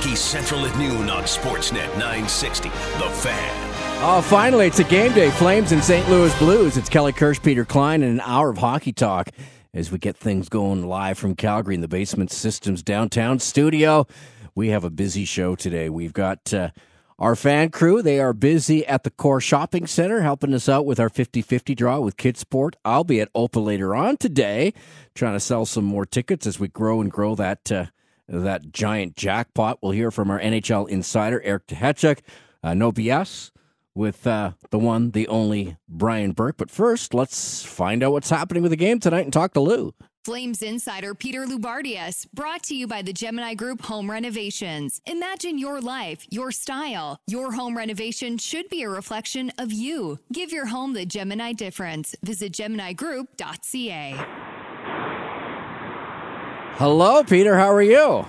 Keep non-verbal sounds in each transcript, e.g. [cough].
Hockey Central at noon on Sportsnet 960. The Fan. Oh, finally, it's a game day. Flames and St. Louis Blues. It's Kelly Kirsch, Peter Klein, and an hour of hockey talk as we get things going live from Calgary in the Basement Systems downtown studio. We have a busy show today. We've got uh, our fan crew. They are busy at the Core Shopping Center helping us out with our 50 50 draw with Kidsport. I'll be at OPA later on today trying to sell some more tickets as we grow and grow that. Uh, that giant jackpot. We'll hear from our NHL insider, Eric Duhatschek. Uh, no BS with uh, the one, the only Brian Burke. But first, let's find out what's happening with the game tonight and talk to Lou. Flames insider Peter Loubardias, brought to you by the Gemini Group Home Renovations. Imagine your life, your style. Your home renovation should be a reflection of you. Give your home the Gemini difference. Visit GeminiGroup.ca. Hello, Peter. How are you?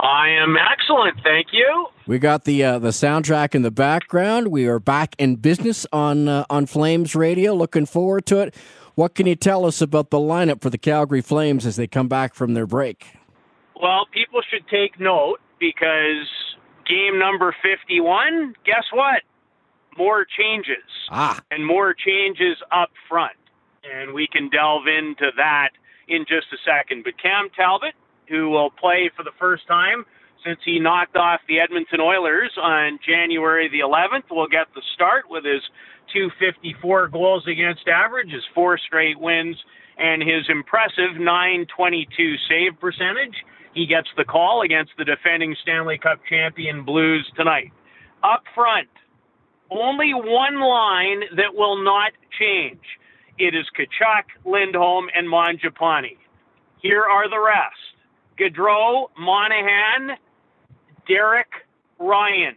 I am excellent, thank you. We got the uh, the soundtrack in the background. We are back in business on uh, on Flames Radio. Looking forward to it. What can you tell us about the lineup for the Calgary Flames as they come back from their break? Well, people should take note because game number 51, guess what? More changes. Ah. And more changes up front. And we can delve into that in just a second. But Cam Talbot, who will play for the first time since he knocked off the Edmonton Oilers on January the 11th, will get the start with his 254 goals against average, his four straight wins, and his impressive 922 save percentage. He gets the call against the defending Stanley Cup champion Blues tonight. Up front, only one line that will not change. It is Tkachuk, Lindholm, and Mangiapane. Here are the rest. Gaudreau, Monahan, Derek Ryan,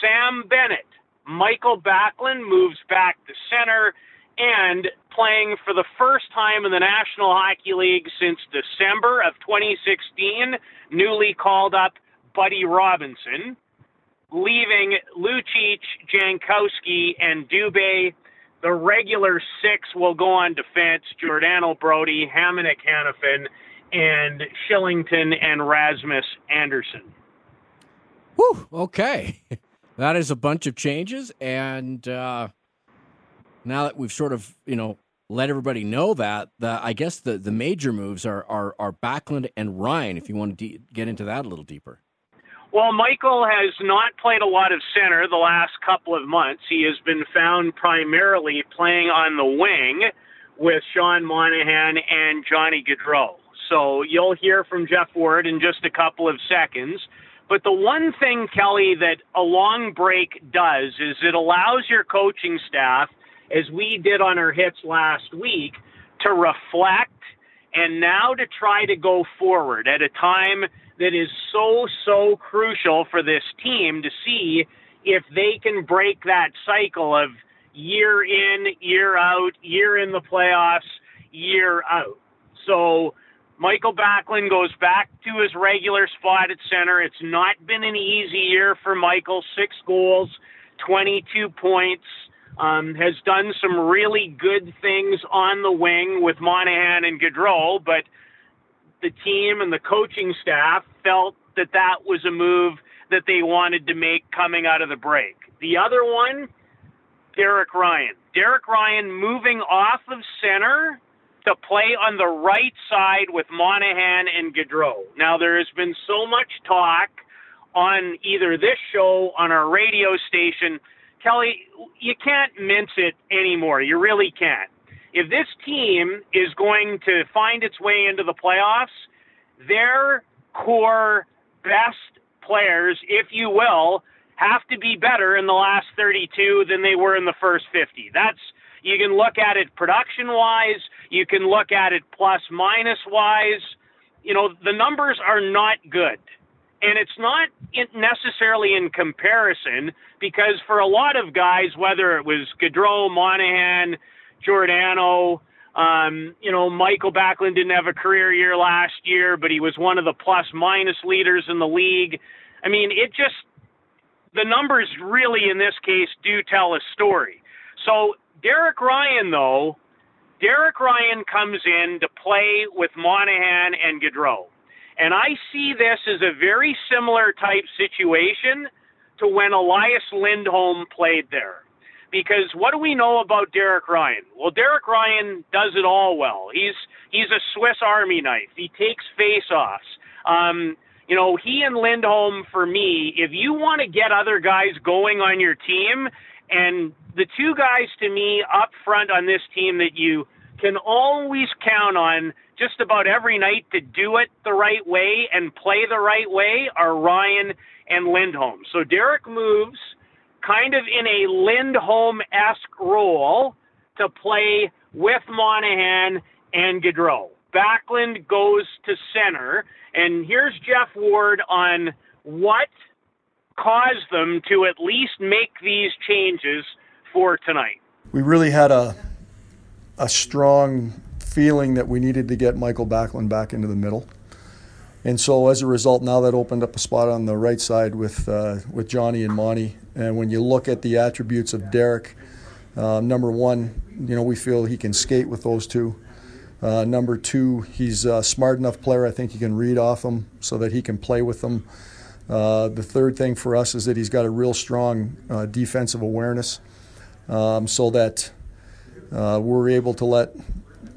Sam Bennett, Michael Backlund moves back to center and playing for the first time in the National Hockey League since December of 2016, newly called up Buddy Robinson, leaving Lucic, Jankowski, and Dubé. The regular six will go on defense Giordano Brody, Hamonic Hanifin, and Kylington and Rasmus Andersson. Whew, okay. [laughs] That is a bunch of changes. And uh, now that we've sort of, you know, let everybody know that, the, I guess the, the major moves are, are, are Backlund and Ryan, if you want to de- get into that a little deeper. Well, Michael has not played a lot of center the last couple of months. He has been found primarily playing on the wing with Sean Monahan and Johnny Gaudreau. So you'll hear from Jeff Ward in just a couple of seconds. But the one thing, Kelly, that a long break does is it allows your coaching staff, as we did on our hits last week, to reflect and now to try to go forward at a time that is so, so crucial for this team to see if they can break that cycle of year in, year out, year in the playoffs, year out. So, Michael Backlund goes back to his regular spot at center. It's not been an easy year for Michael. Six goals, 22 points. Um, has done some really good things on the wing with Monahan and Gaudreau, but the team and the coaching staff felt that that was a move that they wanted to make coming out of the break. The other one, Derek Ryan. Derek Ryan moving off of center to play on the right side with Monahan and Gaudreau. Now, there has been so much talk on either this show, on our radio station. Kelly, you can't mince it anymore. You really can't. If this team is going to find its way into the playoffs, their core best players, if you will, have to be better in the last 32 than they were in the first 50. That's you can look at it production wise, you can look at it plus minus wise. You know, the numbers are not good. And it's not necessarily in comparison because for a lot of guys, whether it was Gaudreau, Monahan, Giordano, um, you know, Michael Backlund didn't have a career year last year, but he was one of the plus minus leaders in the league. I mean, it just, the numbers really in this case do tell a story. So Derek Ryan, though, Derek Ryan comes in to play with Monahan and Gaudreau. And I see this as a very similar type situation to when Elias Lindholm played there. Because what do we know about Derek Ryan? Well, Derek Ryan does it all well. He's he's a Swiss Army knife. He takes face-offs. Um, you know, he and Lindholm for me, if you want to get other guys going on your team, and the two guys to me up front on this team that you can always count on just about every night to do it the right way and play the right way are Ryan and Lindholm. So Derek moves kind of in a Lindholm esque role to play with Monahan and Gaudreau. Backlund goes to center, and here's Jeff Ward on what caused them to at least make these changes for tonight. We really had a a strong feeling that we needed to get Michael Backlund back into the middle. And so as a result, now that opened up a spot on the right side with uh, with Johnny and Monty. And when you look at the attributes of Derek, uh, number one, you know we feel he can skate with those two. Uh, number two, he's a smart enough player. I think he can read off them so that he can play with them. Uh, the third thing for us is that he's got a real strong uh, defensive awareness, um, so that uh, we're able to let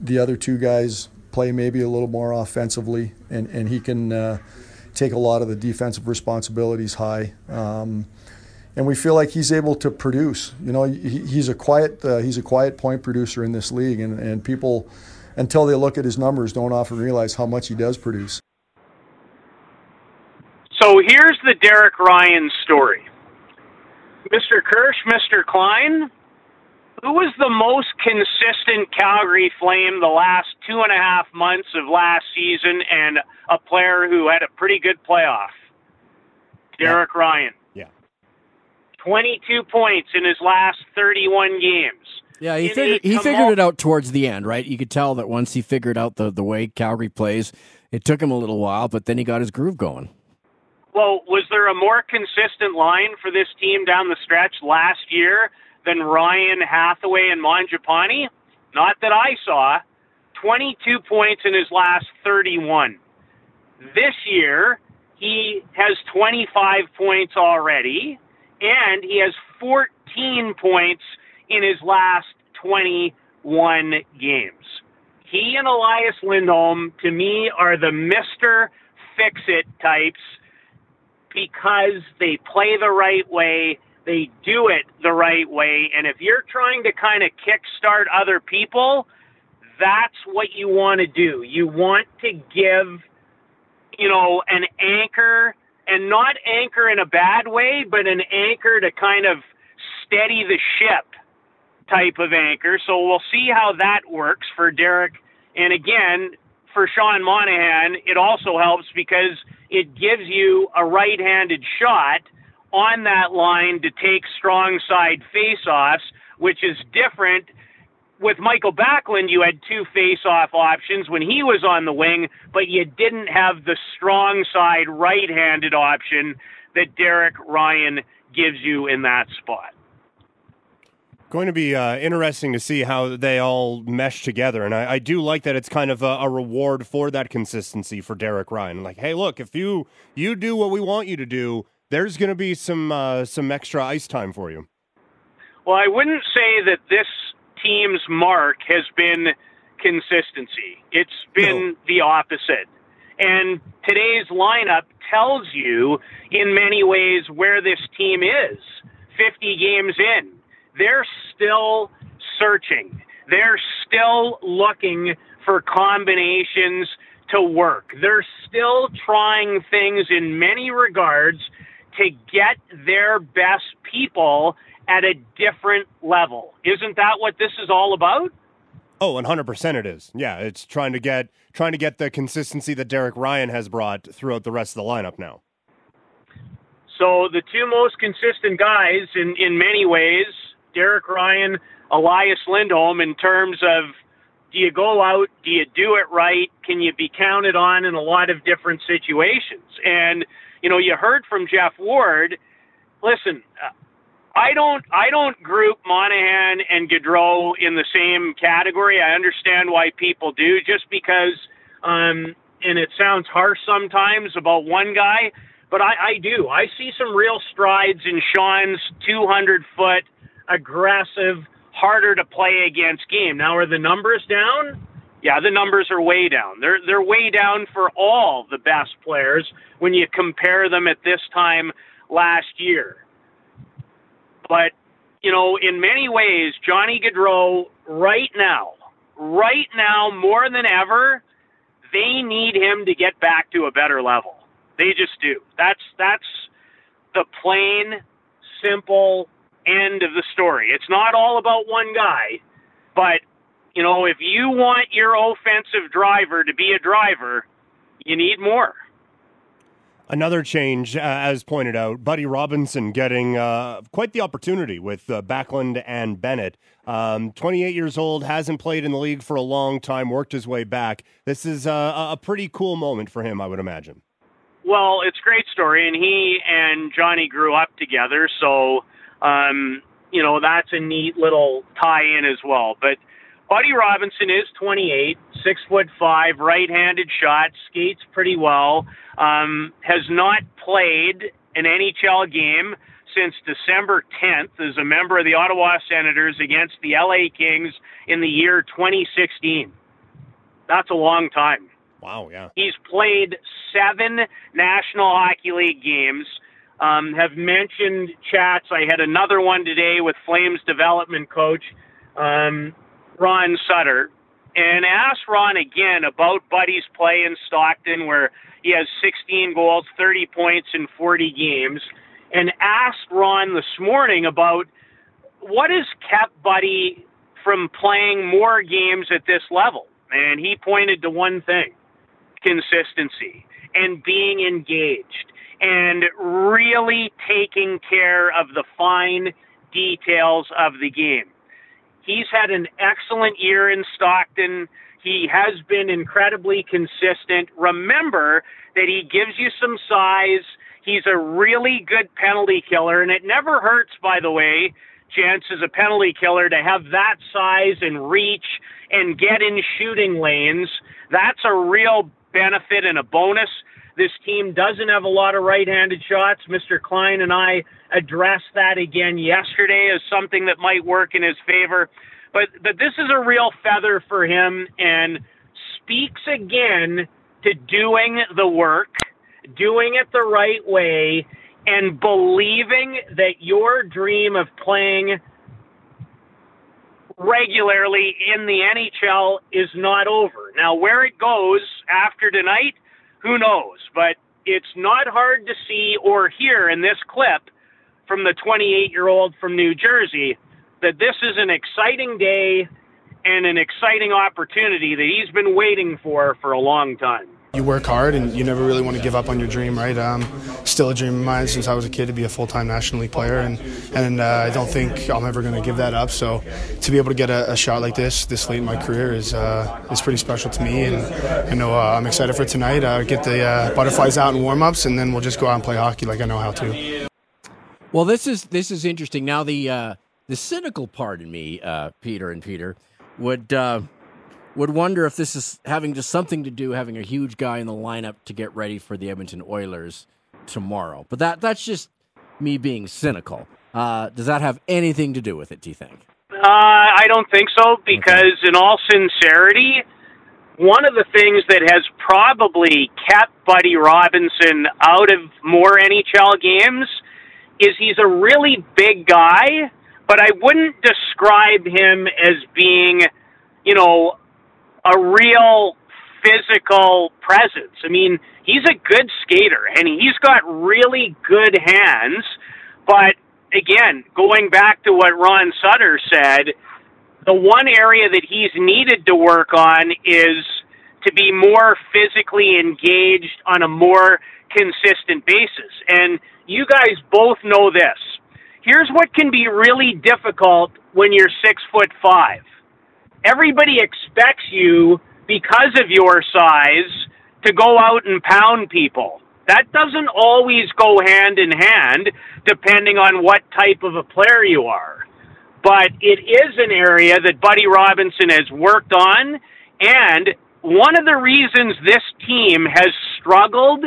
the other two guys play maybe a little more offensively, and, and he can uh, take a lot of the defensive responsibilities high. Um, and we feel like he's able to produce. You know, he, he's a quiet uh, he's a quiet point producer in this league, and, and people until they look at his numbers don't often realize how much he does produce. So here's the Derek Ryan story. Mr. Kirsch, Mr. Klein, who was the most consistent Calgary Flame the last two and a half months of last season and a player who had a pretty good playoff? Derek yeah. Ryan. Yeah. 22 points in his last 31 games. Yeah, he figured he figured it out towards the end, right? You could tell that once he figured out the the way Calgary plays, it took him a little while, but then he got his groove going. Well, was there a more consistent line for this team down the stretch last year than Ryan Hathaway and Mangiapane? Not that I saw. 22 points in his last 31. This year, he has 25 points already, and he has 14 points in his last 21 games. He and Elias Lindholm, to me, are the Mr. Fix It types because they play the right way they do it the right way. And if you're trying to kind of kickstart other people, that's what you want to do. You want to give, you know, an anchor, and not anchor in a bad way, but an anchor to kind of steady the ship type of anchor. So we'll see how that works for Derek. And again, for Sean Monahan, it also helps because it gives you a right handed shot on that line to take strong side faceoffs, which is different. With Michael Backlund, you had two face-off options when he was on the wing, but you didn't have the strong side right-handed option that Derek Ryan gives you in that spot. Going to be uh, interesting to see how they all mesh together, and I, I do like that it's kind of a, a, reward for that consistency for Derek Ryan. Like, hey, look, if you you do what we want you to do, there's going to be some uh, some extra ice time for you. Well, I wouldn't say that this team's mark has been consistency. It's been no. the opposite. And today's lineup tells you in many ways where this team is 50 games in. They're still searching. They're still looking for combinations to work. They're still trying things in many regards to get their best people at a different level. Isn't that what this is all about? Oh, 100% it is. Yeah, it's trying to get trying to get the consistency that Derek Ryan has brought throughout the rest of the lineup now. So the two most consistent guys in in many ways, Derek Ryan, Elias Lindholm in terms of do you go out, do you do it right, can you be counted on in a lot of different situations? And you know, you heard from Jeff Ward. Listen, I don't I don't group Monahan and Gaudreau in the same category. I understand why people do, just because um, and it sounds harsh sometimes about one guy, but I, I do. I see some real strides in Sean's 200 foot, aggressive, harder to play against game. Now, are the numbers down? Yeah, the numbers are way down. They're they're way down for all the best players when you compare them at this time last year. But you know, in many ways, Johnny Gaudreau right now, right now more than ever, they need him to get back to a better level. They just do. That's that's the plain, simple end of the story. It's not all about one guy, but you know, if you want your offensive driver to be a driver, you need more. Another change, uh, as pointed out, Buddy Robinson getting uh, quite the opportunity with uh, Backlund and Bennett. Um, 28 years old, hasn't played in the league for a long time, worked his way back. This is a pretty cool moment for him, I would imagine. Well, it's a great story, and he and Johnny grew up together, so um, you know that's a neat little tie-in as well. But Buddy Robinson is 28, six foot five, right-handed shot, skates pretty well. Um, has not played an NHL game since December 10th as a member of the Ottawa Senators against the LA Kings in the year 2016. That's a long time. Wow, yeah. He's played seven National Hockey League games. Um, have mentioned chats. I had another one today with Flames development coach. Um, Ron Sutter and asked Ron again about Buddy's play in Stockton, where he has 16 goals, 30 points in 40 games, and asked Ron this morning about what has kept Buddy from playing more games at this level. And he pointed to one thing consistency and being engaged and really taking care of the fine details of the game. He's had an excellent year in Stockton. He has been incredibly consistent. Remember that he gives you some size. He's a really good penalty killer, and it never hurts, by the way, Chance is a penalty killer to have that size and reach and get in shooting lanes. That's a real benefit and a bonus. This team doesn't have a lot of right handed shots. Mr. Klein and I addressed that again yesterday as something that might work in his favor. But but this is a real feather for him and speaks again to doing the work, doing it the right way, and believing that your dream of playing regularly in the NHL is not over. Now, where it goes after tonight, who knows? But it's not hard to see or hear in this clip from the 28 year old from New Jersey that this is an exciting day and an exciting opportunity that he's been waiting for for a long time. You work hard and you never really want to give up on your dream, right? Um, still a dream of mine since I was a kid to be a full-time National League player, and and uh, I don't think I'm ever going to give that up. So to be able to get a, a, shot like this this late in my career is uh, is pretty special to me, and I know uh, I'm excited for tonight. Uh, get the uh, butterflies out in warm-ups, and then we'll just go out and play hockey like I know how to. Well, this is this is interesting. Now the uh, the cynical part in me, Peter and Peter, would would wonder if this is having just something to do having a huge guy in the lineup to get ready for the Edmonton Oilers tomorrow. But that that's just me being cynical. Uh, does that have anything to do with it? Do you think? Uh, I don't think so because, okay. in all sincerity, one of the things that has probably kept Buddy Robinson out of more NHL games is he's a really big guy, but I wouldn't describe him as being, you know, a real physical presence. I mean, he's a good skater and he's got really good hands, but again, going back to what Ron Sutter said, the one area that he's needed to work on is to be more physically engaged on a more consistent basis. And you guys both know this. Here's what can be really difficult when you're six foot five everybody expects you because of your size to go out and pound people. That doesn't always go hand in hand depending on what type of a player you are. But it is an area that Buddy Robinson has worked on and one of the reasons this team has struggled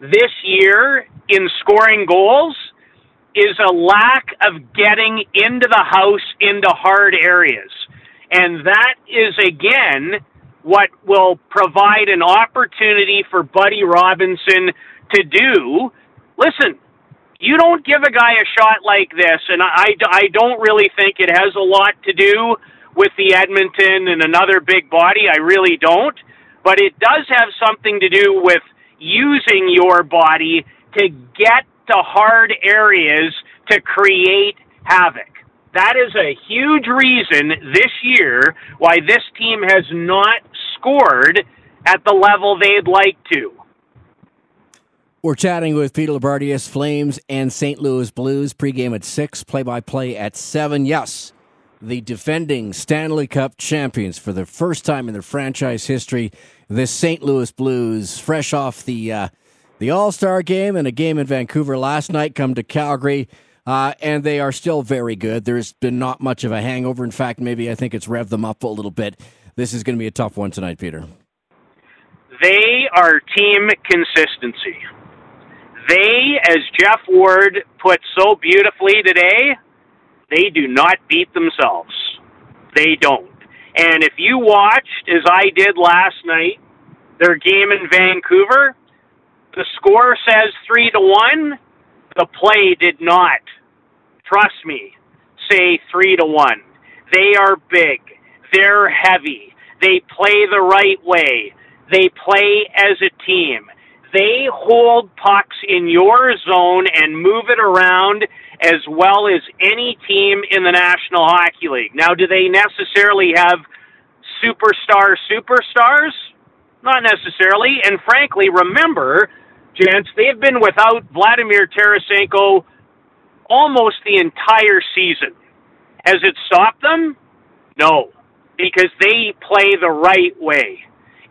this year in scoring goals is a lack of getting into the house into hard areas. And that is, again, what will provide an opportunity for Buddy Robinson to do. Listen, you don't give a guy a shot like this, and I, I don't really think it has a lot to do with the Edmonton and another big body. I really don't. But it does have something to do with using your body to get to hard areas to create havoc. That is a huge reason this year why this team has not scored at the level they'd like to. We're chatting with Peter Loubardias, Flames and St. Louis Blues. Pregame at 6, play by play at 7. Yes, the defending Stanley Cup champions for the first time in their franchise history. This St. Louis Blues, fresh off the, uh, the All Star game and a game in Vancouver last night, come to Calgary. Uh, and they are still very good. There's been not much of a hangover. In fact, maybe I think it's revved them up a little bit. This is going to be a tough one tonight, Peter. They are team consistency. They, as Jeff Ward put so beautifully today, they do not beat themselves. They don't. And if you watched, as I did last night, their game in Vancouver, the score says three to one. The play did not. Trust me, say three to one. They are big. They're heavy. They play the right way. They play as a team. They hold pucks in your zone and move it around as well as any team in the National Hockey League. Now, do they necessarily have superstar superstars? Not necessarily. And frankly, remember, gents, they've been without Vladimir Tarasenko almost the entire season. Has it stopped them? No, because they play the right way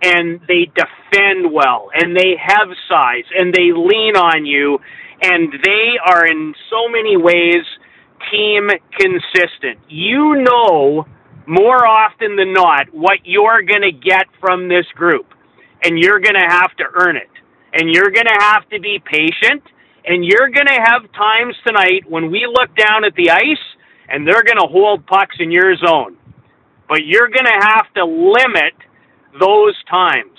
and they defend well and they have size and they lean on you and they are in so many ways team consistent. You know more often than not what you're going to get from this group and you're going to have to earn it and you're going to have to be patient and you're going to have times tonight when we look down at the ice and they're going to hold pucks in your zone. But you're going to have to limit those times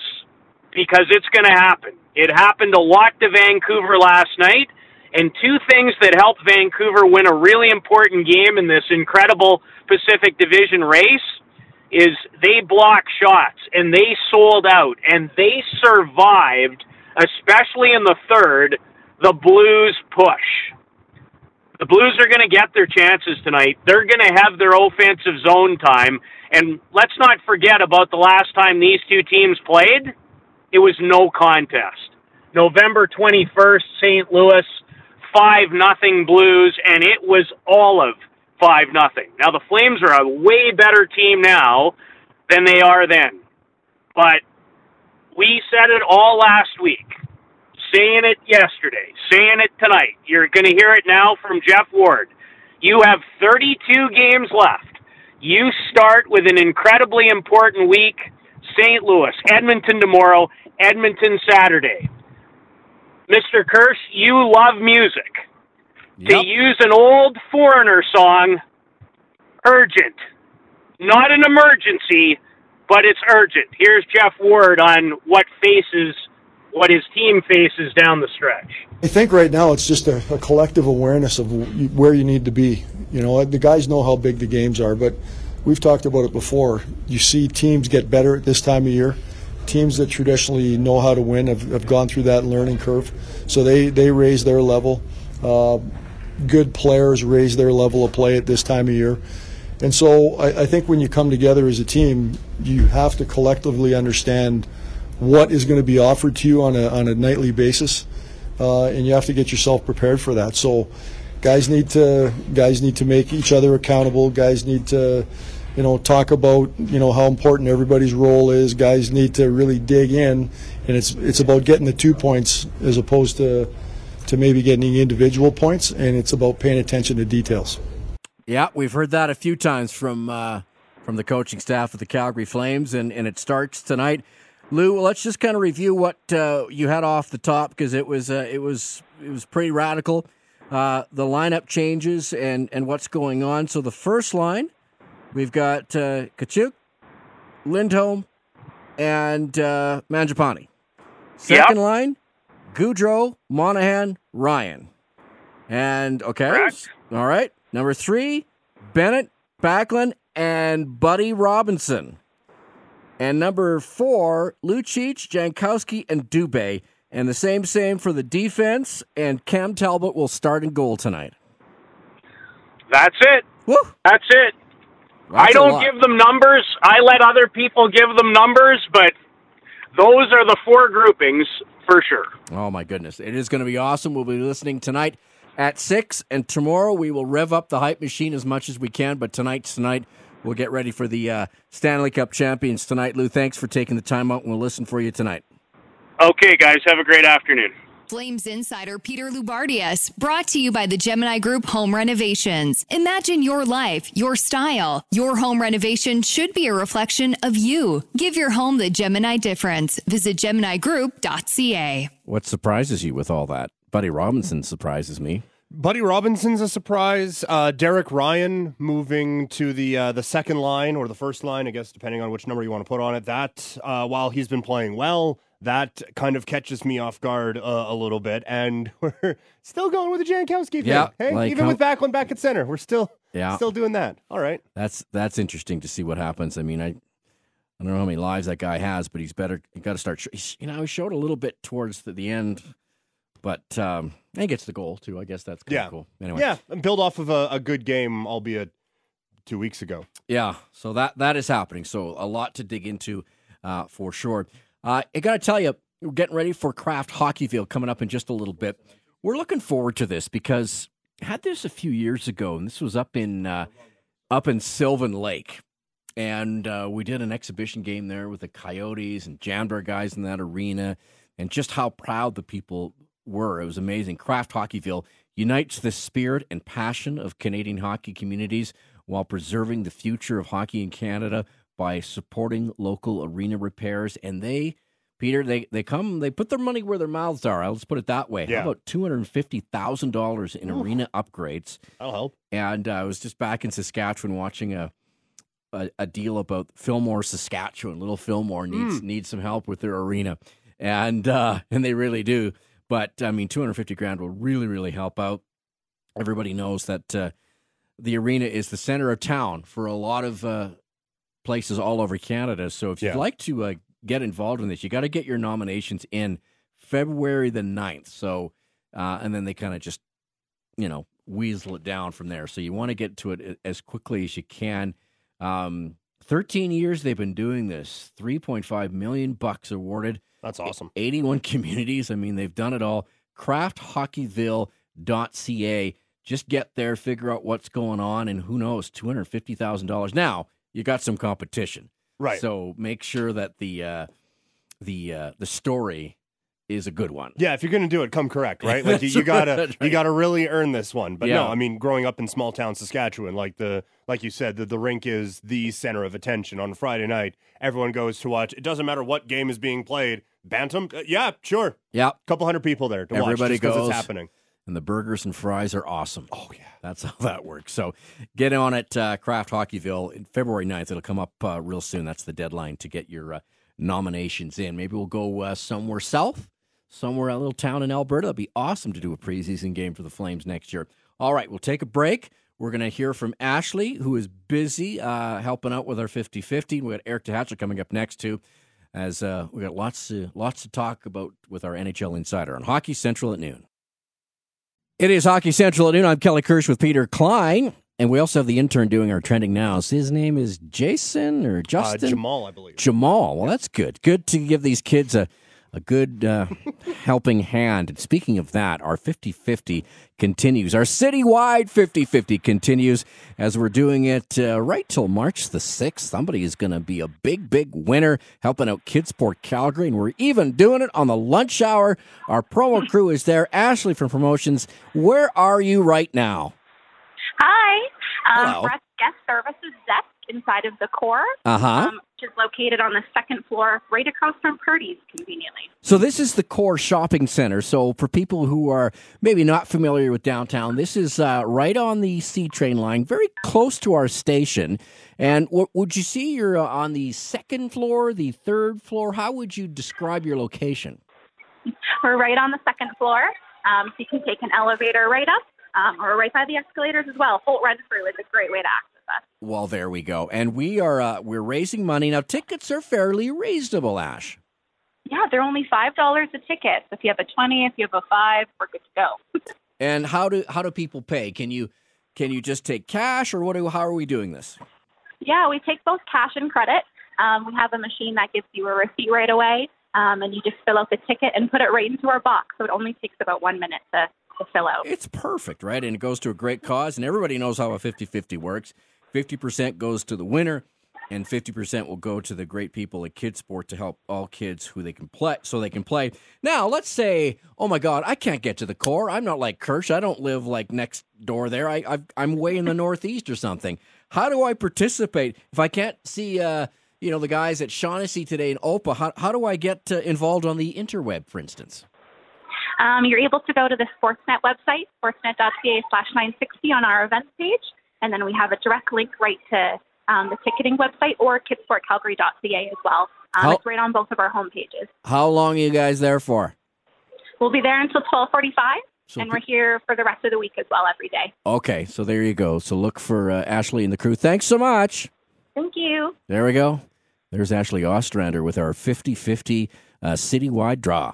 because it's going to happen. It happened a lot to Vancouver last night. And two things that helped Vancouver win a really important game in this incredible Pacific Division race is they blocked shots and they sold out and they survived, especially in the third, the Blues push. The Blues are going to get their chances tonight. They're going to have their offensive zone time. And let's not forget about the last time these two teams played. It was no contest. November 21st, St. Louis, 5 nothing Blues, and it was all of 5 nothing. Now, the Flames are a way better team now than they are then. But we said it all last week saying it yesterday, saying it tonight. You're going to hear it now from Jeff Ward. You have 32 games left. You start with an incredibly important week St. Louis, Edmonton tomorrow, Edmonton Saturday. Mr. Kirsch, you love music. Yep. To use an old foreigner song, urgent. Not an emergency, but it's urgent. Here's Jeff Ward on what faces what his team faces down the stretch. I think right now it's just a, a, collective awareness of where you need to be. You know, the guys know how big the games are, but we've talked about it before. You see teams get better at this time of year. Teams that traditionally know how to win have, have gone through that learning curve, so they, they raise their level. Uh, good players raise their level of play at this time of year. And so I, I think when you come together as a team, you have to collectively understand – what is going to be offered to you on a, on a nightly basis, uh, and you have to get yourself prepared for that. So, guys need to guys need to make each other accountable. Guys need to, you know, talk about you know how important everybody's role is. Guys need to really dig in, and it's it's about getting the two points as opposed to to maybe getting individual points, and it's about paying attention to details. Yeah, we've heard that a few times from uh, from the coaching staff of the Calgary Flames, and, and it starts tonight Lou, let's just kind of review what uh, you had off the top because it was uh, it was it was pretty radical. Uh, the lineup changes and and what's going on. So the first line, we've got uh, Tkachuk, Lindholm, and uh. Second Yep. line, Gaudreau, Monahan, Ryan. And okay, Correct. all right. Number three, Bennett, Backlund, and Buddy Robinson. And number four, Lucic, Jankowski, and Dubé. And the same same for the defense. And Cam Talbot will start in goal tonight. That's it. Woo! That's it. I That's a don't give them numbers. I let other people give them numbers, but those are the four groupings for sure. Oh my goodness. It is going to be awesome. We'll be listening tonight at 6 and tomorrow we will rev up the hype machine as much as we can, but tonight's tonight. We'll get ready for the uh, Stanley Cup champions tonight. Lou, thanks for taking the time out and we'll listen for you tonight. Okay, guys, have a great afternoon. Flames insider Peter Loubardias, brought to you by the Gemini Group Home Renovations. Imagine your life, your style. Your home renovation should be a reflection of you. Give your home the Gemini difference. Visit GeminiGroup.ca. What surprises you with all that? Buddy Robinson surprises me. Buddy Robinson's a surprise. Uh, Derek Ryan moving to the uh, the second line or the first line, I guess, depending on which number you want to put on it. That uh, while he's been playing well, that kind of catches me off guard uh, a little bit. And [laughs] we're still going with the Jankowski thing. Yeah, hey, like even how- with Backlund back at center, we're still Yeah. still doing that. All right. That's that's interesting to see what happens. I mean, I I don't know how many lives that guy has, but he's better. You got to start. You know, he showed a little bit towards the, the end, but um, and he gets the goal too. I guess that's kind Yeah. of cool. Anyway, Yeah, and build off of a, a good game, albeit two weeks ago. yeah. So that that is happening. So a lot to dig into uh, for sure. Uh, I got to tell you, we're getting ready for Kraft Hockeyville coming up in just a little bit. We're looking forward to this because I had this a few years ago, and this was up in uh, up in Sylvan Lake. And uh, we did an exhibition game there with the Coyotes and jammed our guys in that arena, and just how proud the people were. It was amazing. Kraft Hockeyville unites the spirit and passion of Canadian hockey communities while preserving the future of hockey in Canada by supporting local arena repairs. And they, Peter, they, they come, they put their money where their mouths are. Let's put it that way. Yeah. How about $250,000 in arena upgrades? That'll help. and uh, I was just back in Saskatchewan watching a a, a deal about Fillmore, Saskatchewan. Little Fillmore needs needs some help with their arena, and uh, and they really do. But I mean, two hundred fifty grand will really really help out. Everybody knows that uh, the arena is the center of town for a lot of uh, places all over Canada. So if you'd Yeah. like to uh, get involved in this, you got to get your nominations in February the 9th. So uh, and then they kind of just you know weasel it down from there. So you want to get to it as quickly as you can. Um, Thirteen years they've been doing this. Three point five million bucks awarded. That's awesome. 81 [laughs] communities. I mean, they've done it all. KraftHockeyville.ca. Just get there, figure out what's going on, and who knows, $250,000. Now, you got some competition. Right. So make sure that the uh, the uh, the story is a good one. Yeah, if you're going to do it, come correct, right? [laughs] Like you, you gotta right, you gotta really earn this one. But Yeah. no, I mean, growing up in small town Saskatchewan, like the like you said, the, the rink is the center of attention on Friday night. Everyone goes to watch. It doesn't matter what game is being played. Bantam, uh, yeah, sure. Yeah. couple hundred people there to Everybody watch 'cause goes. it's happening. And the burgers and fries are awesome. Oh yeah. That's how that works. So get on it, uh, Kraft Hockeyville, in February 9th. It'll come up uh, real soon. That's the deadline to get your uh, nominations in. Maybe we'll go uh, somewhere south, somewhere a little town in Alberta. It'd be awesome to do a preseason game for the Flames next year. All right, we'll take a break. We're going to hear from Ashley, who is busy uh, helping out with our 50 50. we got Eric Duhatschek coming up next, too, as uh, we got lots, to, lots to talk about with our NHL Insider on Hockey Central at noon. It is Hockey Central at noon. I'm Kelly Kirsch with Peter Klein. And we also have the intern doing our trending now. So his name is Jason or Uh, Justin? Jamal, I believe. Jamal. Well, that's good. Good to give these kids a, a good uh, helping hand. And speaking of that, our 50 50 continues. Our citywide 50 50 continues as we're doing it uh, right till March the 6th. Somebody is going to be a big, big winner helping out Kidsport Calgary. And we're even doing it on the lunch hour. Our promo crew is there. Ashley from Promotions, where are you right now? Hi. Um, Hello. Guest Services Desk inside of the core, Uh-huh. um, which is located on the second floor, right across from Purdy's, conveniently. So this is the core shopping center. So for people who are maybe not familiar with downtown, this is uh, right on the C train line, very close to our station. And what would you see you're uh, on the second floor, the third floor? How would you describe your location? We're right on the second floor, um, so you can take an elevator right up, um, or right by the escalators as well. Holt Renfrew is a great way to access. Well, there we go. And we are uh, we're raising money now. Tickets are fairly reasonable, Ash. Yeah, they're only five dollars a ticket. If you have a twenty, if you have a five, we're good to go. [laughs] And how do how do people pay? Can you can you just take cash, or what? Do, how are we doing this? Yeah, we take both cash and credit. Um, we have a machine that gives you a receipt right away, um, and you just fill out the ticket and put it right into our box. So it only takes about one minute to, to fill out. It's perfect, right? And it goes to a great cause, and everybody knows how a 50 50 works. 50% goes to the winner, and 50% will go to the great people at Kidsport to help all kids who they can play so they can play. Now, let's say, oh my God, I can't get to the core. I'm not like Kirsch. I don't live like next door there. I, I've, I'm way in the Northeast or something. How do I participate if I can't see, uh, you know, the guys at Shaughnessy today in Opa? How, how do I get uh, involved on the interweb, for instance? Um, you're able to go to the Sportsnet website, sportsnet.ca slash 960 on our events page, and then we have a direct link right to um, the ticketing website or kidsportcalgary.ca as well. Um, How- it's right on both of our home pages. How long are you guys there for? We'll be there until 1245, So and we're here for the rest of the week as well every day. Okay, so there you go. So look for uh, Ashley and the crew. Thanks so much. Thank you. There we go. There's Ashley Ostrander with our 50 50 uh, citywide draw.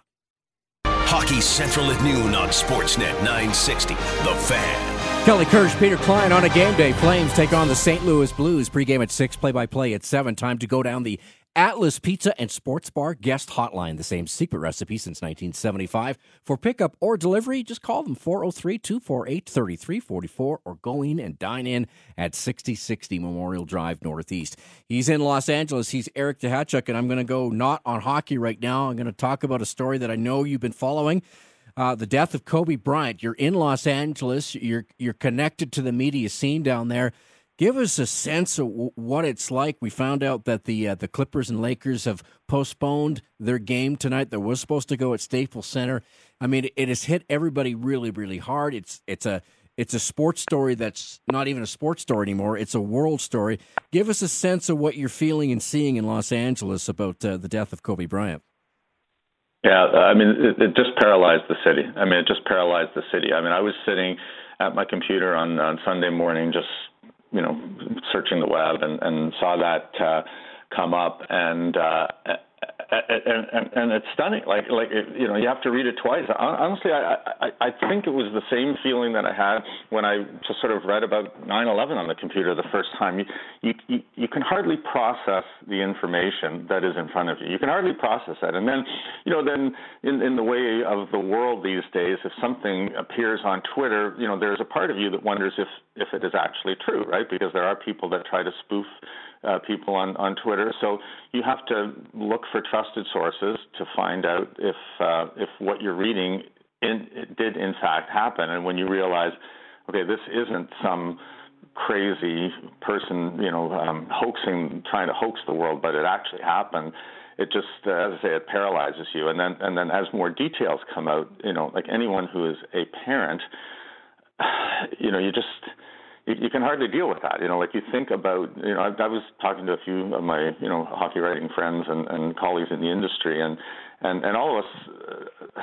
Hockey Central at noon on Sportsnet 960. The Fan. Kelly Kirsch, Peter Klein on a game day. Flames take on the St. Louis Blues. Pregame at 6, play by play at 7. Time to go down the Atlas Pizza and Sports Bar guest hotline. The same secret recipe since 1975. For pickup or delivery, just call them 403 248 3344 or go in and dine in at 6060 Memorial Drive Northeast. He's in Los Angeles. He's Eric Duhatschek, and I'm going to go not on hockey right now. I'm going to talk about a story that I know you've been following. Uh, the death of Kobe Bryant. You're in Los Angeles. You're you're connected to the media scene down there. Give us a sense of w- what it's like. We found out that the uh, the Clippers and Lakers have postponed their game tonight. That was supposed to go at Staples Center. I mean, it has hit everybody really, really hard. It's it's a it's a sports story that's not even a sports story anymore. It's a world story. Give us a sense of what you're feeling and seeing in Los Angeles about uh, the death of Kobe Bryant. Yeah, I mean, it, it just paralyzed the city. I mean, it just paralyzed the city. I mean, I was sitting at my computer on, on Sunday morning, just you know, searching the web, and, and saw that uh, come up, and uh, and, and and it's stunning. Like like you know, you have to read it twice. Honestly, I, I I think it was the same feeling that I had when I just sort of read about 9/11 on the computer the first time. You you you, you can hardly process the information that is in front of you. You can hardly process that, and then you know then in in the way of the world these days, if something appears on Twitter, you know, there's a part of you that wonders if if it is actually true, right? Because there are people that try to spoof uh, people on, on Twitter. So you have to look for trusted sources to find out if uh, if what you're reading in, did in fact happen. And when you realize, okay, this isn't some crazy person, you know, um, hoaxing, trying to hoax the world, but it actually happened. It just, uh, as I say, it paralyzes you. And then, and then, as more details come out, you know, like anyone who is a parent, [sighs] you know, you just you, can hardly deal with that. You know, like you think about, you know, I, I was talking to a few of my, you know, hockey writing friends and, and colleagues in the industry, and and and all of us uh,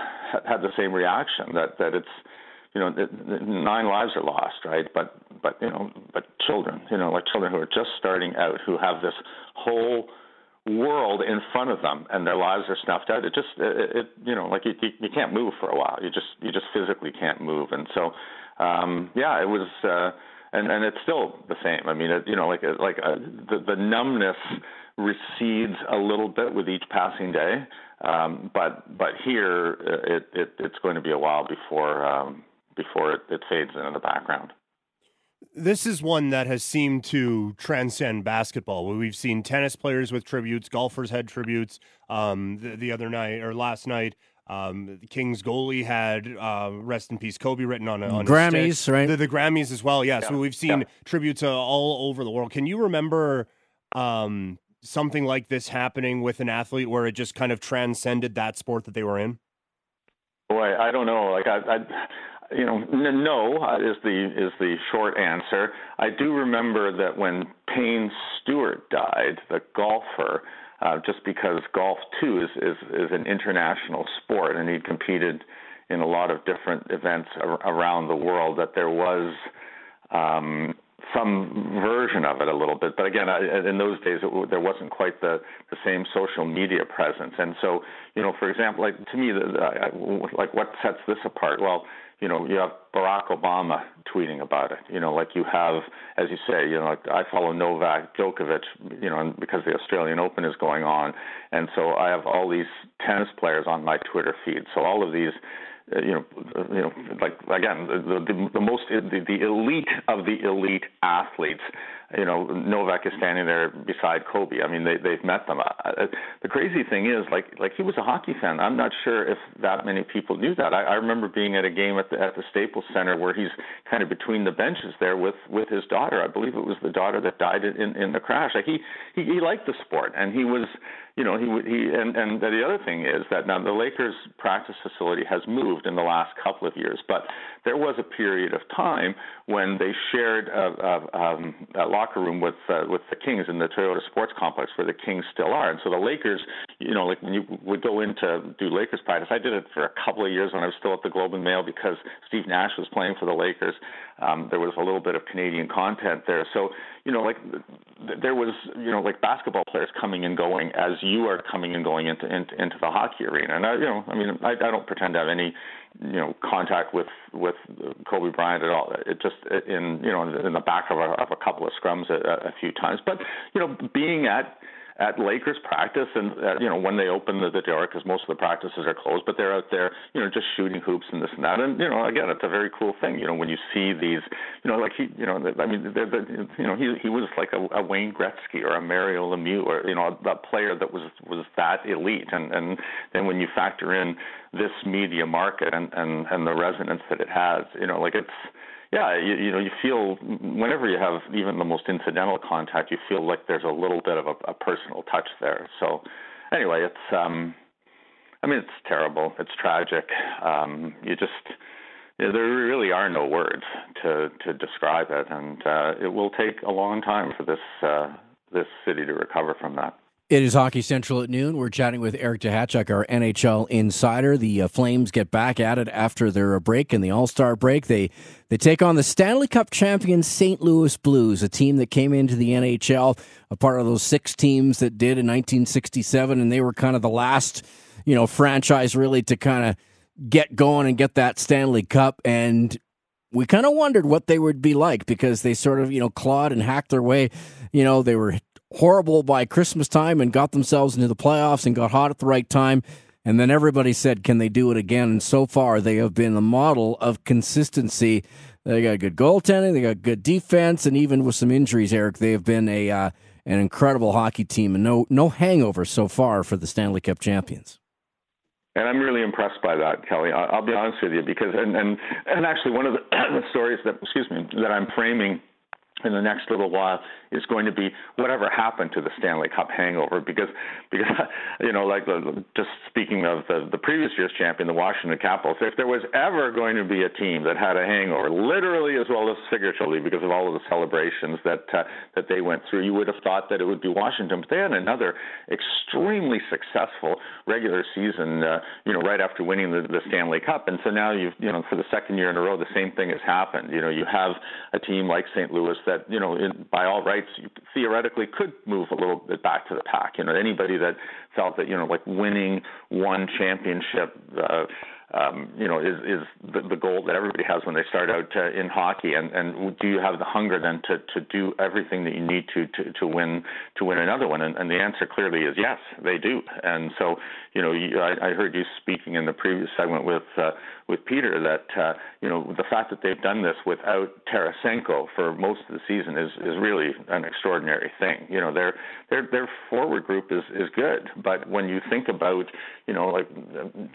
had the same reaction that that it's, you know, that nine lives are lost, right? But but you know, but children, you know, like children who are just starting out, who have this whole world in front of them and their lives are snuffed out it just it, it you know like you, you you can't move for a while you just you just physically can't move and so um yeah it was uh and and it's still the same i mean it, you know like like a, the the numbness recedes a little bit with each passing day um but but here uh, it, it it's going to be a while before um before it, it fades into the background This is one that has seemed to transcend basketball. We've seen tennis players with tributes, golfers had tributes. Um, the, the other night or last night, Um, the Kings goalie had uh, "Rest in Peace, Kobe" written on on Grammys, right? The, the, Grammys as well. Yeah, yeah. so we've seen yeah. tributes uh, all over the world. Can you remember um, something like this happening with an athlete where it just kind of transcended that sport that they were in? Boy, I don't know. Like I, I you know, no is the is the short answer. I do remember that when Payne Stewart died, the golfer, uh, just because golf too is, is is an international sport, and he'd competed in a lot of different events ar- around the world. That there was um, some version of it a little bit, but again, I, in those days, it, there wasn't quite the the same social media presence. And so, you know, for example, like to me, the, the, like what sets this apart? Well you know, you have Barack Obama tweeting about it. You know, like you have, as you say, you know, like I follow Novak Djokovic, you know, because the Australian Open is going on, and so I have all these tennis players on my Twitter feed. So all of these uh, you know, you know, like again, the the, the most the, the elite of the elite athletes. You know, Novak is standing there beside Kobe. I mean, they they've met them. Uh, the crazy thing is, like like he was a hockey fan. I'm not sure if that many people knew that. I, I remember being at a game at the at the Staples Center where he's kind of between the benches there with with his daughter. I believe it was the daughter that died in in the crash. Like he he, he liked the sport and he was you know, he he and and the other thing is that now the Lakers practice facility has moved in the last couple of years, but there was a period of time when they shared a, a, um, a locker room with uh, with the Kings in the Toyota Sports Complex, where the Kings still are. And so the Lakers, you know, like when you would go in to do Lakers practice, I did it for a couple of years when I was still at the Globe and Mail because Steve Nash was playing for the Lakers. Um, there was a little bit of Canadian content there, so you know, like there was, you know, like basketball players coming and going as you are coming and going into into, into the hockey arena. And I, you know, I mean, I, I don't pretend to have any, you know, contact with with Kobe Bryant at all. It just in you know in the back of a, of a couple of scrums a, a few times. But you know, being at at Lakers practice, and uh, you know when they open the, the door because most of the practices are closed, but they're out there, you know, just shooting hoops and this and that, and you know, again, it's a very cool thing, you know, when you see these, you know, like he, you know, I mean, they're, they're, you know, he he was like a, a Wayne Gretzky or a Mario Lemieux or you know, a, a player that was was that elite, and and then when you factor in this media market and and and the resonance that it has, you know, like it's yeah, you, you know, you feel whenever you have even the most incidental contact, you feel like there's a little bit of a, a personal touch there. So, anyway, it's um, I mean, it's terrible. It's tragic. Um, you just you know, there really are no words to to describe it, and uh, it will take a long time for this uh, this city to recover from that. It is Hockey Central at noon. We're chatting with Eric Duhatschek, our NHL insider. The uh, Flames get back at it after their break in the All Star break. They they take on the Stanley Cup champion St. Louis Blues, a team that came into the NHL, a part of those six teams that did in 1967, and they were kind of the last, you know, franchise really to kind of get going and get that Stanley Cup. And we kind of wondered what they would be like because they sort of, you know, clawed and hacked their way. You know, they were horrible by Christmas time and got themselves into the playoffs and got hot at the right time. And then everybody said, can they do it again? And so far, they have been a model of consistency. They got good goaltending, they got good defense, and even with some injuries, Eric, they have been a uh, an incredible hockey team, and no no hangover so far for the Stanley Cup champions. And I'm really impressed by that, Kelly. I'll be honest with you, because and and, and actually one of the, the [clears throat] stories that excuse me that I'm framing in the next little while is going to be whatever happened to the Stanley Cup hangover. Because because [laughs] you know like just speaking of the the previous year's champion the Washington Capitals if there was ever going to be a team that had a hangover literally as well as figuratively because of all of the celebrations that uh, that they went through you would have thought that it would be Washington. But they had another extremely successful regular season uh, you know right after winning the, the Stanley Cup. And so now you've you know for the second year in a row the same thing has happened. You know you have a team like St. Louis that you know in, by all rights you theoretically could move a little bit back to the pack. You know, anybody that felt that you know, like winning one championship, uh, um, you know, is is the, the goal that everybody has when they start out uh, in hockey, and and do you have the hunger then to to do everything that you need to to to win to win another one? And, and the answer clearly is yes, they do. And so, you know, I, I heard you speaking in the previous segment with uh, with Peter that uh, you know the fact that they've done this without Tarasenko for most of the season is is really an extraordinary thing. You know, their their their forward group is is good, but when you think about you know like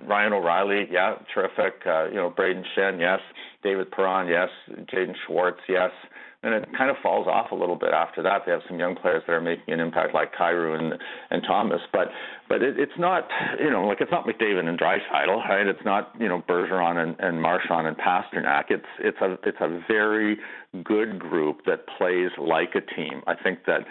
Ryan O'Reilly, yeah terrific. Uh, you know, Brayden Schenn, yes. David Perron, yes. Jaden Schwartz, yes. And it kind of falls off a little bit after that. They have some young players that are making an impact, like Kyrou and and Thomas. But but it, it's not you know like it's not McDavid and Draisaitl, right? It's not you know Bergeron and, and Marchand and Pastrnak. It's it's a it's a very good group that plays like a team. I think that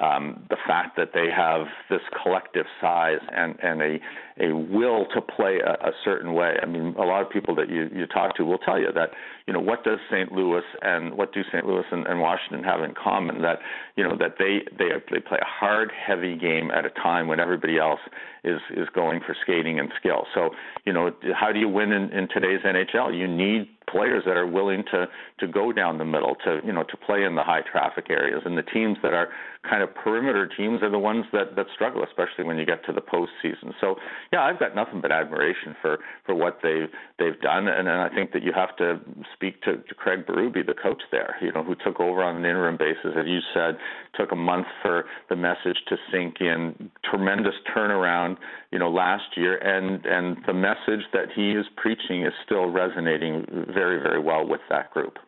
um, the fact that they have this collective size and, and a, a will to play a, a certain way. I mean, a lot of people that you, you talk to will tell you that, you know, what does St. Louis and what do St. Louis and, and Washington have in common? That, you know, that they, they, they play a hard, heavy game at a time when everybody else is, is going for skating and skill. So, you know, how do you win in, in today's NHL? You need players that are willing to to go down the middle to you know to play in the high traffic areas. And the teams that are kind of perimeter teams are the ones that that struggle especially when you get to the postseason. So yeah I've got nothing but admiration for for what they've they've done. And, and I think that you have to speak to, to Craig Berube the coach there you know who took over on an interim basis. As you said took a month for the message to sink in. Tremendous turnaround you know last year. And and the message that he is preaching is still resonating very, very well with that group.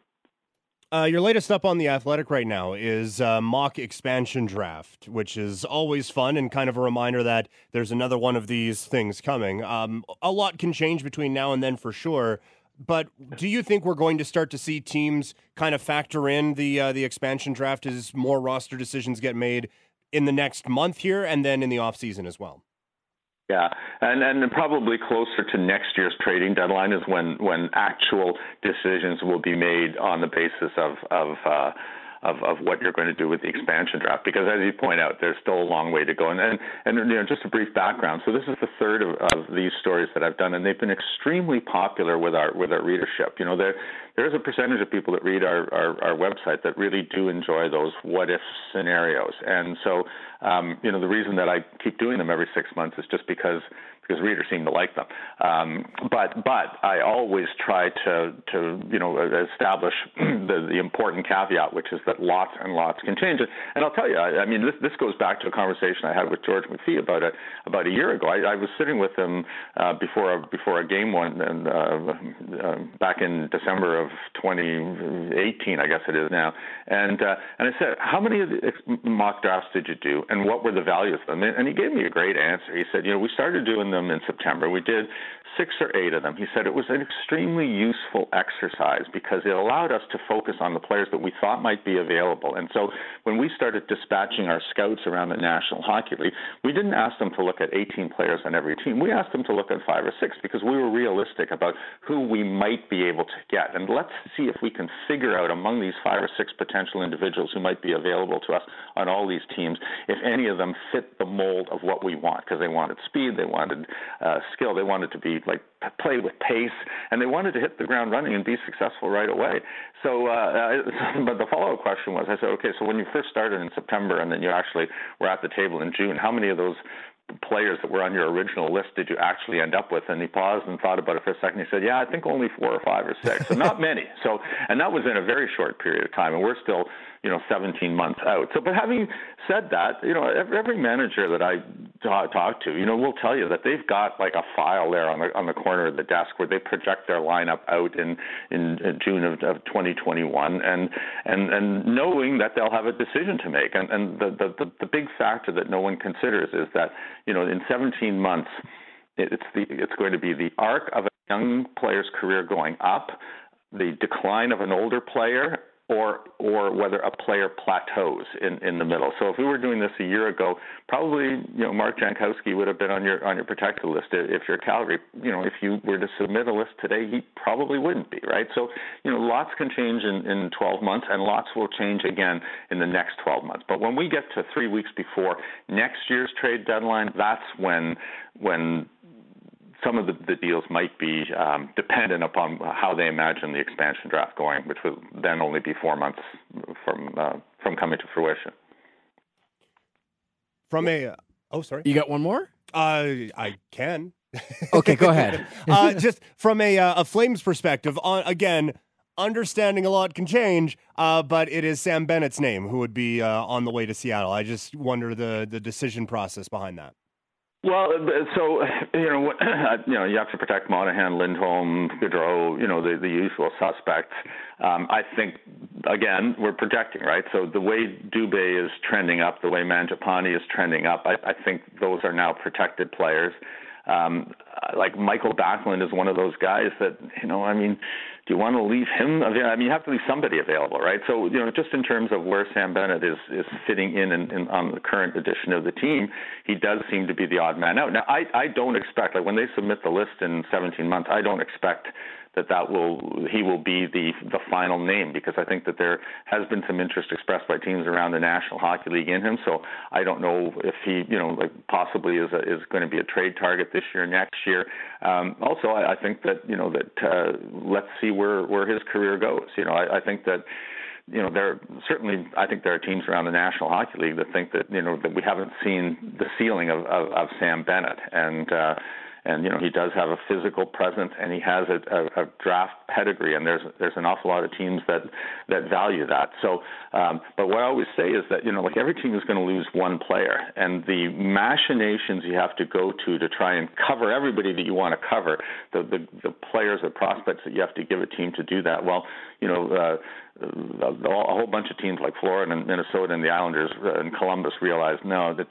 Uh, your latest up on the Athletic right now is uh, mock expansion draft, which is always fun and kind of a reminder that there's another one of these things coming. Um, a lot can change between now and then for sure. But do you think we're going to start to see teams kind of factor in the uh, the expansion draft as more roster decisions get made in the next month here and then in the off season as well? Yeah, and and probably closer to next year's trading deadline is when when actual decisions will be made on the basis of of. Uh, of, of what you're going to do with the expansion draft. Because as you point out there's still a long way to go. And and, and you know just a brief background. So this is the third of, of these stories that I've done and they've been extremely popular with our with our readership. You know there there's a percentage of people that read our, our, our website that really do enjoy those what if scenarios. And so um, you know the reason that I keep doing them every six months is just because because readers seem to like them. Um, but but I always try to to you know establish [clears throat] the the important caveat, which is that lots and lots can change. And I'll tell you, I, I mean this this goes back to a conversation I had with George McPhee about a about a year ago. I, I was sitting with him uh, before a, before a game one and uh, uh, back in December of 2018, I guess it is now. And uh, and I said, how many of the mock drafts did you do, and what were the values of them? And he gave me a great answer. He said, you know, we started doing them in September. We did six or eight of them. He said it was an extremely useful exercise because it allowed us to focus on the players that we thought might be available. And so when we started dispatching our scouts around the National Hockey League, we didn't ask them to look at 18 players on every team. We asked them to look at five or six because we were realistic about who we might be able to get. And let's see if we can figure out among these five or six potential individuals who might be available to us on all these teams if any of them fit the mold of what we want because they wanted speed, they wanted uh, skill, they wanted to be like play with pace, and they wanted to hit the ground running and be successful right away. So, uh, [laughs] but the follow-up question was, I said, okay, so when you first started in September, and then you actually were at the table in June, how many of those players that were on your original list did you actually end up with? And he paused and thought about it for a second. He said, Yeah, I think only four or five or six, so not many. So, and that was in a very short period of time, and we're still you know 17 months out. So, but having said that, you know every manager that I talk, talk to, you know, will tell you that they've got like a file there on the on the corner of the desk where they project their lineup out in in, in June of, of 2021, and and and knowing that they'll have a decision to make. And and the the the big factor that no one considers is that you know in 17 months it's the it's going to be the arc of a young player's career going up, the decline of an older player, or or whether a player plateaus in, in the middle. So if we were doing this a year ago, probably you know Mark Jankowski would have been on your on your protected list. If you're Calgary, you know if you were to submit a list today, he probably wouldn't be right. So you know lots can change in, in 12 months, and lots will change again in the next 12 months. But when we get to three weeks before next year's trade deadline, that's when when some of the, the deals might be um, dependent upon how they imagine the expansion draft going, which will then only be four months from uh, from coming to fruition. From a oh, sorry, You got one more? uh, I can. Okay, go ahead. [laughs] uh, just from a uh, a Flames perspective, on again, understanding a lot can change, uh, but it is Sam Bennett's name who would be uh, on the way to Seattle. I just wonder the the decision process behind that. Well, so [sighs] you know, [clears throat] you know, you have to protect Monahan, Lindholm, Gaudreau, you know, the the usual suspects. Um, I think again we're projecting, right? So the way Dubé is trending up, the way Mangiapane is trending up, I, I think those are now protected players. Um, like Michael Backlund is one of those guys that you know, I mean, do you want to leave him? I mean, you have to leave somebody available, right? So you know, just in terms of where Sam Bennett is is fitting in, in, in on the current edition of the team, he does seem to be the odd man out. Now, I I don't expect like when they submit the list in 17 months, I don't expect that that will he will be the the final name because I think that there has been some interest expressed by teams around the National Hockey League in him. So I don't know if he you know like possibly is a, is going to be a trade target this year next year. Um, also, I, I think that you know that uh, let's see where where his career goes. You know, I, I think that you know, there certainly I think there are teams around the National Hockey League that think that you know that we haven't seen the ceiling of of, of Sam Bennett, and uh, and you know he does have a physical presence and he has a, a, a draft pedigree and there's there's an awful lot of teams that that value that. So um, but what I always say is that you know like every team is going to lose one player and the machinations you have to go to to try and cover everybody that you want to cover the the, the players the prospects that you have to give a team to do that. Well you know uh, a whole bunch of teams like Florida and Minnesota and the Islanders and Columbus realized no, that's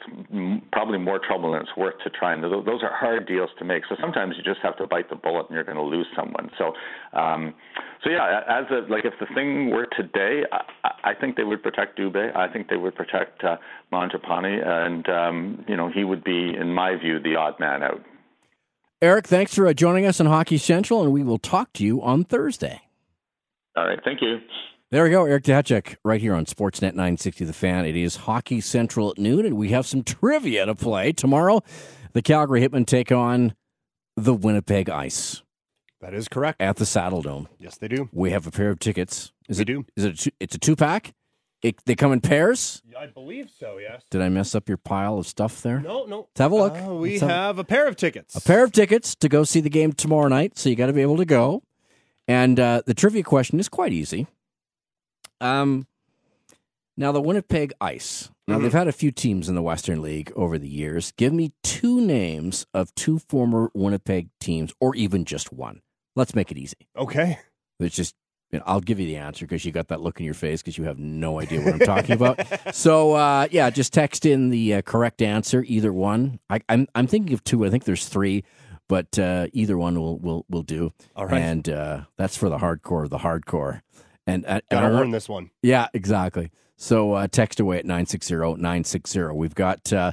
probably more trouble than it's worth to try. And those are hard deals to make. So sometimes you just have to bite the bullet, and you're going to lose someone. So, um, so yeah, as a like if the thing were today, I, I think they would protect Dubé. I think they would protect uh, Mangiapane, and um, you know he would be, in my view, the odd man out. Eric, thanks for uh, joining us on Hockey Central, and we will talk to you on Thursday. All right, thank you. There we go, Eric Duhatschek, right here on Sportsnet 960 The Fan. It is Hockey Central at noon, and we have some trivia to play. Tomorrow, the Calgary Hitmen take on the Winnipeg Ice. That is correct. At the Saddledome. Yes, they do. We have a pair of tickets. Is we it, do. Is it a two, it's a two pack? It, they come in pairs? I believe so, yes. Did I mess up your pile of stuff there? No, no. Let's have a look. Uh, we Let's have a pair of tickets. A pair of tickets to go see the game tomorrow night, so you got to be able to go. And uh, the trivia question is quite easy. Um, now the Winnipeg Ice. Now Mm-hmm. they've had a few teams in the Western League over the years. Give me two names of two former Winnipeg teams, or even just one. Let's make it easy. Okay. It's just you know, I'll give you the answer because you got that look in your face because you have no idea what I'm talking about. [laughs] So uh, yeah, just text in the uh, correct answer, either one. I, I'm I'm thinking of two. I think there's three, but uh, either one will will will do. All right. and uh, that's for the hardcore of the hardcore. And, uh, Gotta I- earn this one. yeah, exactly. So uh, text away at 960-960. We've got uh,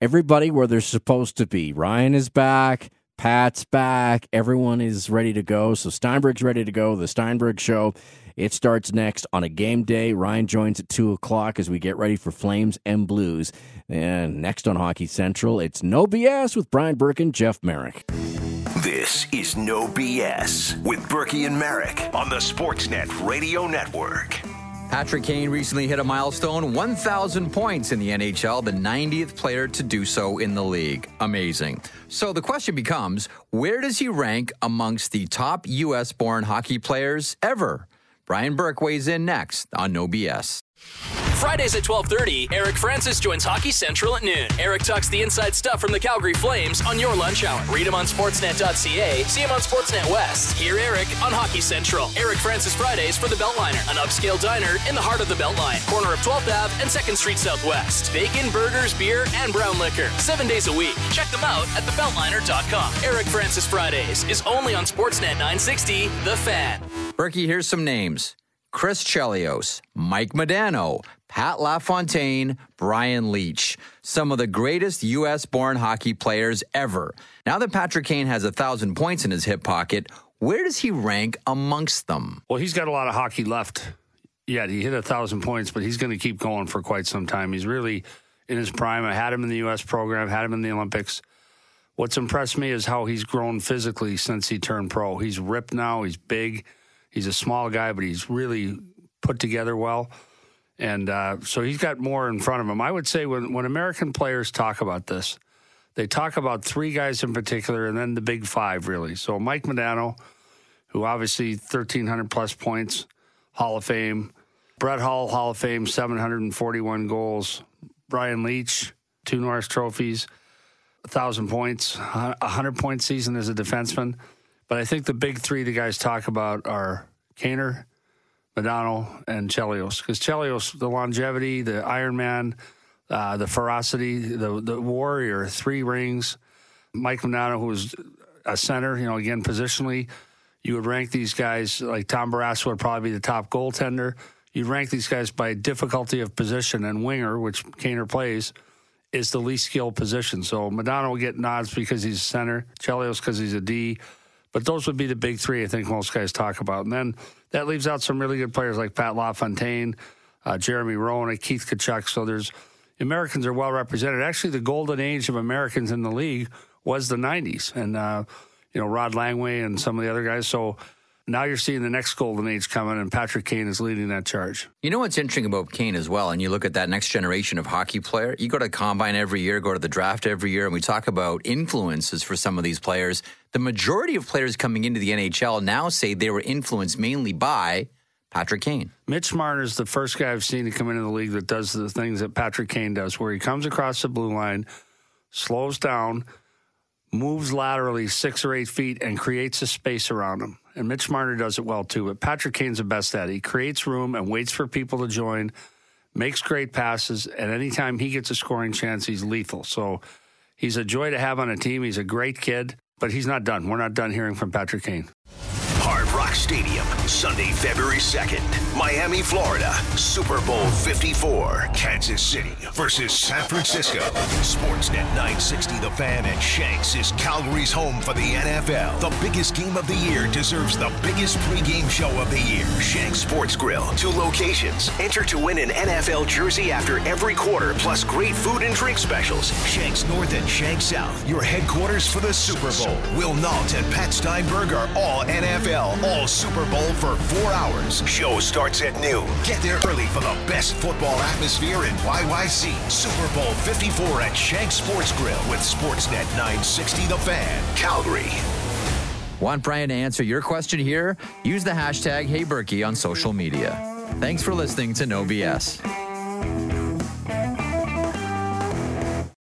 everybody where they're supposed to be. Ryan is back. Pat's back. Everyone is ready to go. So Steinberg's ready to go. The Steinberg Show. It starts next on a game day. Ryan joins at 2 o'clock as we get ready for Flames and Blues. And next on Hockey Central, it's No BS with Brian Burke and Jeff Merrick. This is No BS with Burkie and Merrick on the Sportsnet Radio Network. Patrick Kane recently hit a milestone 1,000 points in the NHL, the 90th player to do so in the league. Amazing. So the question becomes where does he rank amongst the top U.S. born hockey players ever? Brian Burke weighs in next on No BS. Fridays at 12:30, Eric Francis joins Hockey Central at noon. Eric talks the inside stuff from the Calgary Flames on your lunch hour. Read him on sportsnet.ca, see him on Sportsnet West. Hear Eric on Hockey Central. Eric Francis Fridays for the Beltliner, an upscale diner in the heart of the Beltline, corner of 12th Ave and 2nd Street Southwest. Bacon, burgers, beer, and brown liquor. 7 days a week. Check them out at thebeltliner.com. Eric Francis Fridays is only on Sportsnet 960, The Fan. Burkie, here's some names. Chris Chelios, Mike Modano, Pat LaFontaine, Brian Leetch. Some of the greatest U.S. born hockey players ever. Now that Patrick Kane has a thousand points in his hip pocket, where does he rank amongst them? Well, he's got a lot of hockey left. Yeah, he hit a thousand points, but he's going to keep going for quite some time. He's really in his prime. I had him in the U.S. program, had him in the Olympics. What's impressed me is how he's grown physically since he turned pro. He's ripped now. He's big. He's a small guy, but he's really put together well. And uh, so he's got more in front of him. I would say when, when American players talk about this, they talk about three guys in particular and then the big five, really. So Mike Modano, who obviously 1,300 plus points, Hall of Fame. Brett Hull, Hall of Fame, 741 goals. Brian Leetch, two Norris trophies, 1,000 points, a 100 point season as a defenseman. But I think the big three the guys talk about are Kaner, Modano, and Chelios. Because Chelios, the longevity, the Iron Man, uh, the ferocity, the, the warrior, three rings. Mike Modano, who was a center, you know, again, positionally, you would rank these guys like Tom Barrasso would probably be the top goaltender. You'd rank these guys by difficulty of position, and winger, which Kaner plays, is the least skilled position. So Modano will get nods because he's a center, Chelios because he's a D. But those would be the big three I think most guys talk about. And then that leaves out some really good players like Pat LaFontaine, uh, Jeremy Roenick, Keith Tkachuk. So there's Americans are well represented. Actually, the golden age of Americans in the league was the 90s. And, uh, you know, Rod Langway and some of the other guys. So now you're seeing the next golden age coming, and Patrick Kane is leading that charge. You know what's interesting about Kane as well, and you look at that next generation of hockey player. You go to combine every year, go to the draft every year, and we talk about influences for some of these players. The majority of players coming into the NHL now say they were influenced mainly by Patrick Kane. Mitch Marner is the first guy I've seen to come into the league that does the things that Patrick Kane does, where he comes across the blue line, slows down, moves laterally six or eight feet, and creates a space around him. And Mitch Marner does it well too, but Patrick Kane's the best at it. He creates room and waits for people to join, makes great passes, and anytime he gets a scoring chance, he's lethal. So he's a joy to have on a team. He's a great kid, but he's not done. We're not done hearing from Patrick Kane. Rock Stadium, Sunday, February 2nd. Miami, Florida. Super Bowl 54. Kansas City versus San Francisco. Sportsnet 960 The Fan and Shanks is Calgary's home for the NFL. The biggest game of the year deserves the biggest pregame show of the year. Shanks Sports Grill. Two locations. Enter to win an NFL jersey after every quarter, plus great food and drink specials. Shanks North and Shanks South. Your headquarters for the Super Bowl. Will Nault and Pat Steinberg are all NFL Super Bowl for four hours. Show starts at noon. Get there early for the best football atmosphere in YYC. Super Bowl 54 at Shank Sports Grill with Sportsnet 960 The Fan, Calgary. Want Brian to answer your question here? Use the hashtag HeyBurkie on social media. Thanks for listening to No BS.